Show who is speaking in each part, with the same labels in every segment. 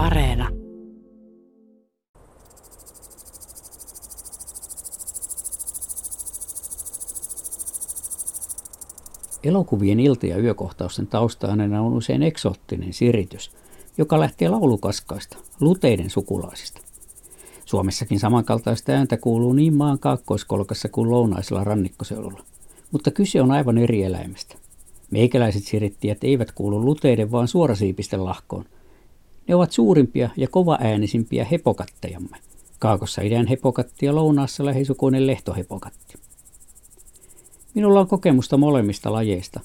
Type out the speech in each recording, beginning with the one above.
Speaker 1: Areena.
Speaker 2: Elokuvien ilta- ja yökohtausten taustaanena on usein eksoottinen siritys, joka lähtee laulukaskaista, luteiden sukulaisista. Suomessakin samankaltaista ääntä kuuluu niin maan kaakkoiskolkassa kuin lounaisella rannikkoseudulla, mutta kyse on aivan eri eläimestä. Meikäläiset sirittijät eivät kuulu luteiden, vaan suorasiipisten lahkoon. Ne ovat suurimpia ja kovaäänisimpiä hepokattejamme. Kaakossa idän hepokatti ja lounaassa lähisukuinen lehtohepokatti. Minulla on kokemusta molemmista lajeista,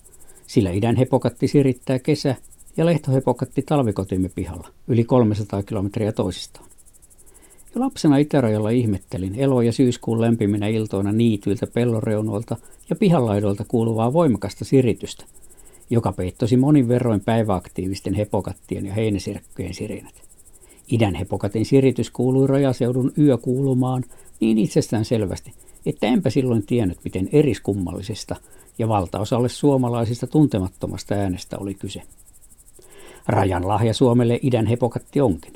Speaker 2: sillä idän hepokatti sirittää kesä- ja lehtohepokatti talvikotimme pihalla, yli 300 kilometriä toisistaan. Jo lapsena itärajalla ihmettelin elo- ja syyskuun lämpiminä iltoina niityiltä pelloreunoilta ja pihalaidoilta kuuluvaa voimakasta siritystä, joka peittosi monin verroin päiväaktiivisten hepokattien ja heinäsirkkojen sirinät. Idän hepokatin siritys kuului rajaseudun yökuulumaan niin itsestään selvästi, että enpä silloin tiennyt, miten eriskummallisesta ja valtaosalle suomalaisista tuntemattomasta äänestä oli kyse. Rajan lahja Suomelle idän hepokatti onkin.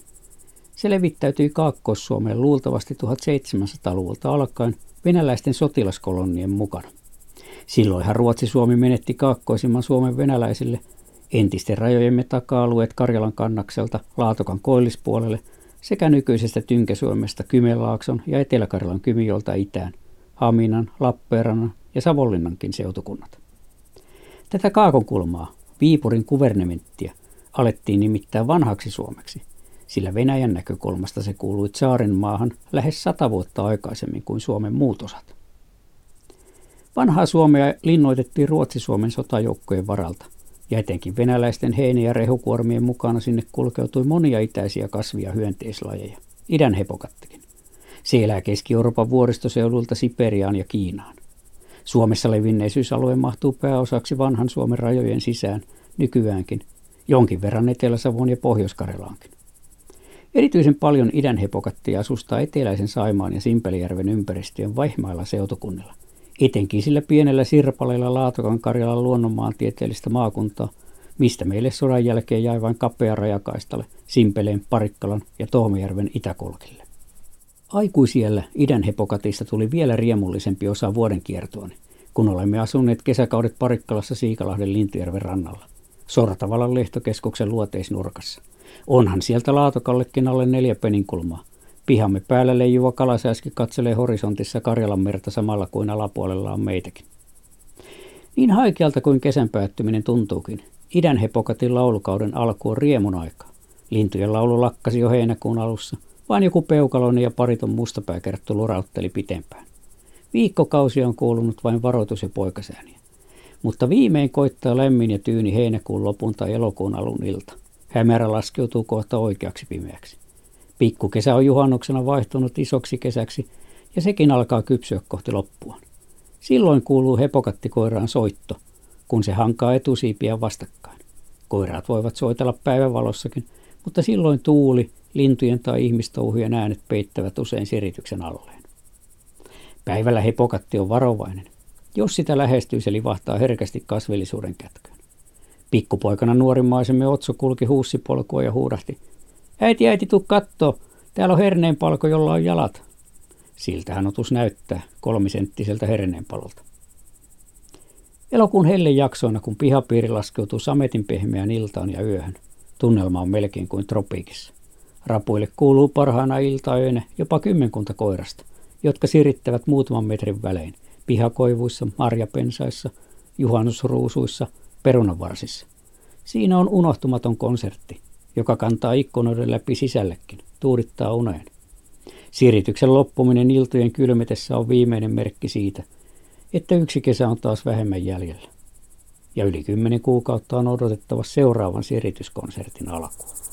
Speaker 2: Se levittäytyi Kaakkois-Suomeen luultavasti 1700-luvulta alkaen venäläisten sotilaskolonnien mukana. Silloinhan Ruotsi-Suomi menetti kaakkoisimman Suomen venäläisille entisten rajojemme taka-alueet Karjalan kannakselta Laatokan koillispuolelle sekä nykyisestä Tynkäsuomesta Kymenlaakson ja Etelä-Karjalan Kymiolta itään, Haminan, Lappeenrannan ja Savonlinnankin seutukunnat. Tätä kaakonkulmaa, Viipurin kuvernementtia, alettiin nimittää vanhaksi Suomeksi, sillä Venäjän näkökulmasta se kuului Saaren maahan lähes sata vuotta aikaisemmin kuin Suomen muut osat. Vanhaa Suomea linnoitettiin Ruotsi-Suomen sotajoukkojen varalta, ja etenkin venäläisten heine- ja rehukuormien mukana sinne kulkeutui monia itäisiä kasvia hyönteislajeja, idän hepokattikin. Se elää Keski-Euroopan vuoristoseudulta Siperiaan ja Kiinaan. Suomessa levinneisyysalue mahtuu pääosaksi vanhan Suomen rajojen sisään nykyäänkin, jonkin verran Etelä-Savon ja Pohjois-Karjalaankin. Erityisen paljon idän hepokattia asustaa eteläisen Saimaan ja Simpelijärven ympäristöjen vaihmailla seutukunnilla, etenkin sillä pienellä sirpaleilla Laatokan Karjalan luonnonmaantieteellistä maakuntaa, mistä meille sodan jälkeen jäi vain kapea rajakaistalle Simpeleen, Parikkalan ja Tohmajärven itäkolkille. Aikuisiellä idän hepokatista tuli vielä riemullisempi osa vuoden kiertoon, kun olemme asuneet kesäkaudet Parikkalassa Siikalahden Lintujärven rannalla, Sortavalan lehtokeskuksen luoteisnurkassa. Onhan sieltä Laatokallekin alle neljä peninkulmaa. Pihamme päällä leijuva kalasääski katselee horisontissa Karjalan merta samalla kuin alapuolella on meitäkin. Niin haikealta kuin kesän päättyminen tuntuukin, idän hepokatin laulukauden alku on riemun aika. Lintujen laulu lakkasi jo heinäkuun alussa, vaan joku peukaloinen ja pariton mustapääkerttu lurautteli pitempään. Viikkokausia on kuulunut vain varoitus- ja poikasääniä. Mutta viimein koittaa lämmin ja tyyni heinäkuun lopun tai elokuun alun ilta. Hämärä laskeutuu kohta oikeaksi pimeäksi. Pikkukesä on juhannuksena vaihtunut isoksi kesäksi ja sekin alkaa kypsyä kohti loppuaan. Silloin kuuluu hepokattikoiraan soitto, kun se hankaa etusiipiä vastakkain. Koiraat voivat soitella päivävalossakin, mutta silloin tuuli, lintujen tai ihmistouhujen äänet peittävät usein sirityksen alleen. Päivällä hepokatti on varovainen. Jos sitä lähestyy, se livahtaa herkästi kasvillisuuden kätköön. Pikkupoikana nuorimmaisemme Otso kulki huussipolkua ja huudahti. Äiti, äiti, tuu katto. Täällä on herneenpalko, jolla on jalat. Siltähän otus näyttää kolmisenttiseltä herneenpalolta. Elokuun helle jaksoina, kun pihapiiri laskeutuu sametin pehmeään iltaan ja yöhön. Tunnelma on melkein kuin tropiikissa. Rapuille kuuluu parhaana iltaöinä jopa kymmenkunta koirasta, jotka sirittävät muutaman metrin välein pihakoivuissa, marjapensaissa, juhannusruusuissa – perunanvarsissa. Siinä on unohtumaton konsertti, joka kantaa ikkunoiden läpi sisällekin, tuudittaa uneen. Sirityksen loppuminen iltojen kylmetessä on viimeinen merkki siitä, että yksi kesä on taas vähemmän jäljellä. Ja yli kymmenen kuukautta on odotettava seuraavan sirityskonsertin alkuun.